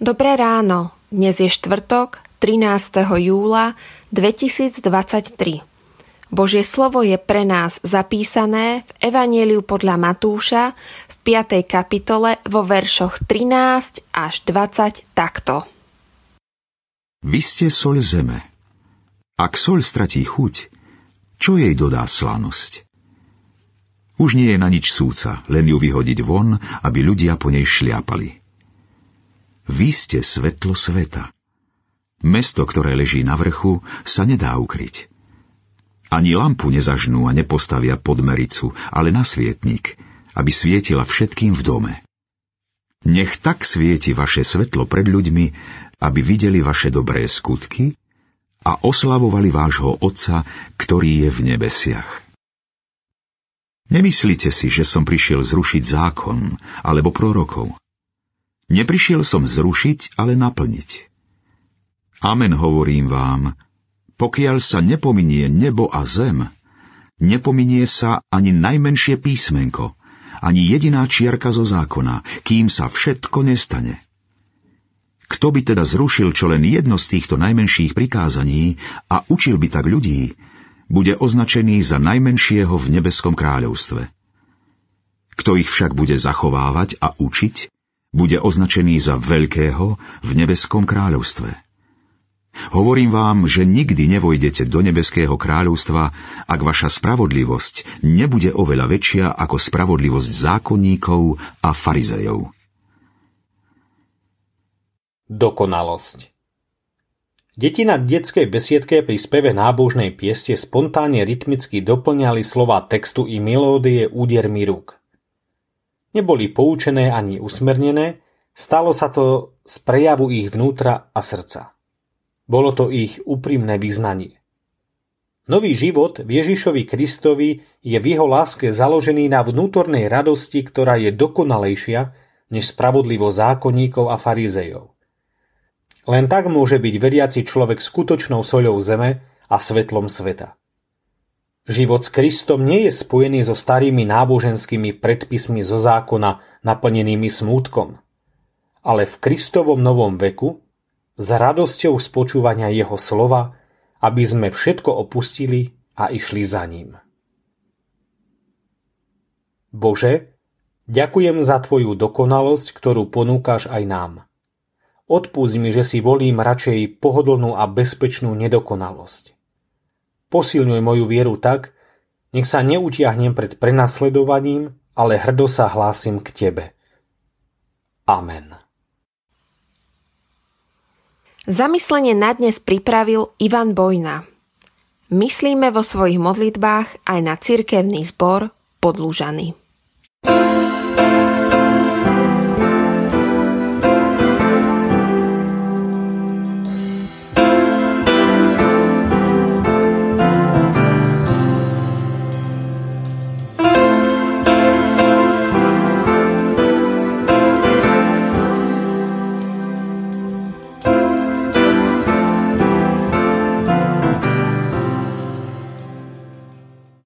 Dobré ráno. Dnes je štvrtok, 13. júla 2023. Božie slovo je pre nás zapísané v Evanieliu podľa Matúša v 5. kapitole vo veršoch 13 až 20 takto. Vy ste soľ zeme. Ak soľ stratí chuť, čo jej dodá slanosť? Už nie je na nič súca, len ju vyhodiť von, aby ľudia po nej šliapali. Vy ste svetlo sveta. Mesto, ktoré leží na vrchu, sa nedá ukryť. Ani lampu nezažnú a nepostavia pod mericu, ale na svietnik, aby svietila všetkým v dome. Nech tak svieti vaše svetlo pred ľuďmi, aby videli vaše dobré skutky a oslavovali vášho Otca, ktorý je v nebesiach. Nemyslite si, že som prišiel zrušiť zákon alebo prorokov. Neprišiel som zrušiť, ale naplniť. Amen hovorím vám, pokiaľ sa nepominie nebo a zem, nepominie sa ani najmenšie písmenko, ani jediná čiarka zo zákona, kým sa všetko nestane. Kto by teda zrušil čo len jedno z týchto najmenších prikázaní a učil by tak ľudí, bude označený za najmenšieho v nebeskom kráľovstve. Kto ich však bude zachovávať a učiť, bude označený za veľkého v nebeskom kráľovstve. Hovorím vám, že nikdy nevojdete do nebeského kráľovstva, ak vaša spravodlivosť nebude oveľa väčšia ako spravodlivosť zákonníkov a farizejov. Dokonalosť Deti na detskej besiedke pri speve nábožnej pieste spontánne rytmicky doplňali slova textu i melódie údermi rúk. Neboli poučené ani usmernené, stalo sa to z prejavu ich vnútra a srdca. Bolo to ich úprimné vyznanie. Nový život v Ježišovi Kristovi je v jeho láske založený na vnútornej radosti, ktorá je dokonalejšia než spravodlivo zákonníkov a farizejov. Len tak môže byť veriaci človek skutočnou soľou zeme a svetlom sveta. Život s Kristom nie je spojený so starými náboženskými predpismi zo zákona naplnenými smútkom, ale v Kristovom novom veku s radosťou spočúvania jeho slova, aby sme všetko opustili a išli za ním. Bože, ďakujem za Tvoju dokonalosť, ktorú ponúkaš aj nám. Odpúsť mi, že si volím radšej pohodlnú a bezpečnú nedokonalosť. Posilňuj moju vieru tak, nech sa neutiahnem pred prenasledovaním, ale hrdo sa hlásim k Tebe. Amen. Zamyslenie na dnes pripravil Ivan Bojna. Myslíme vo svojich modlitbách aj na cirkevný zbor podlúžaný. thank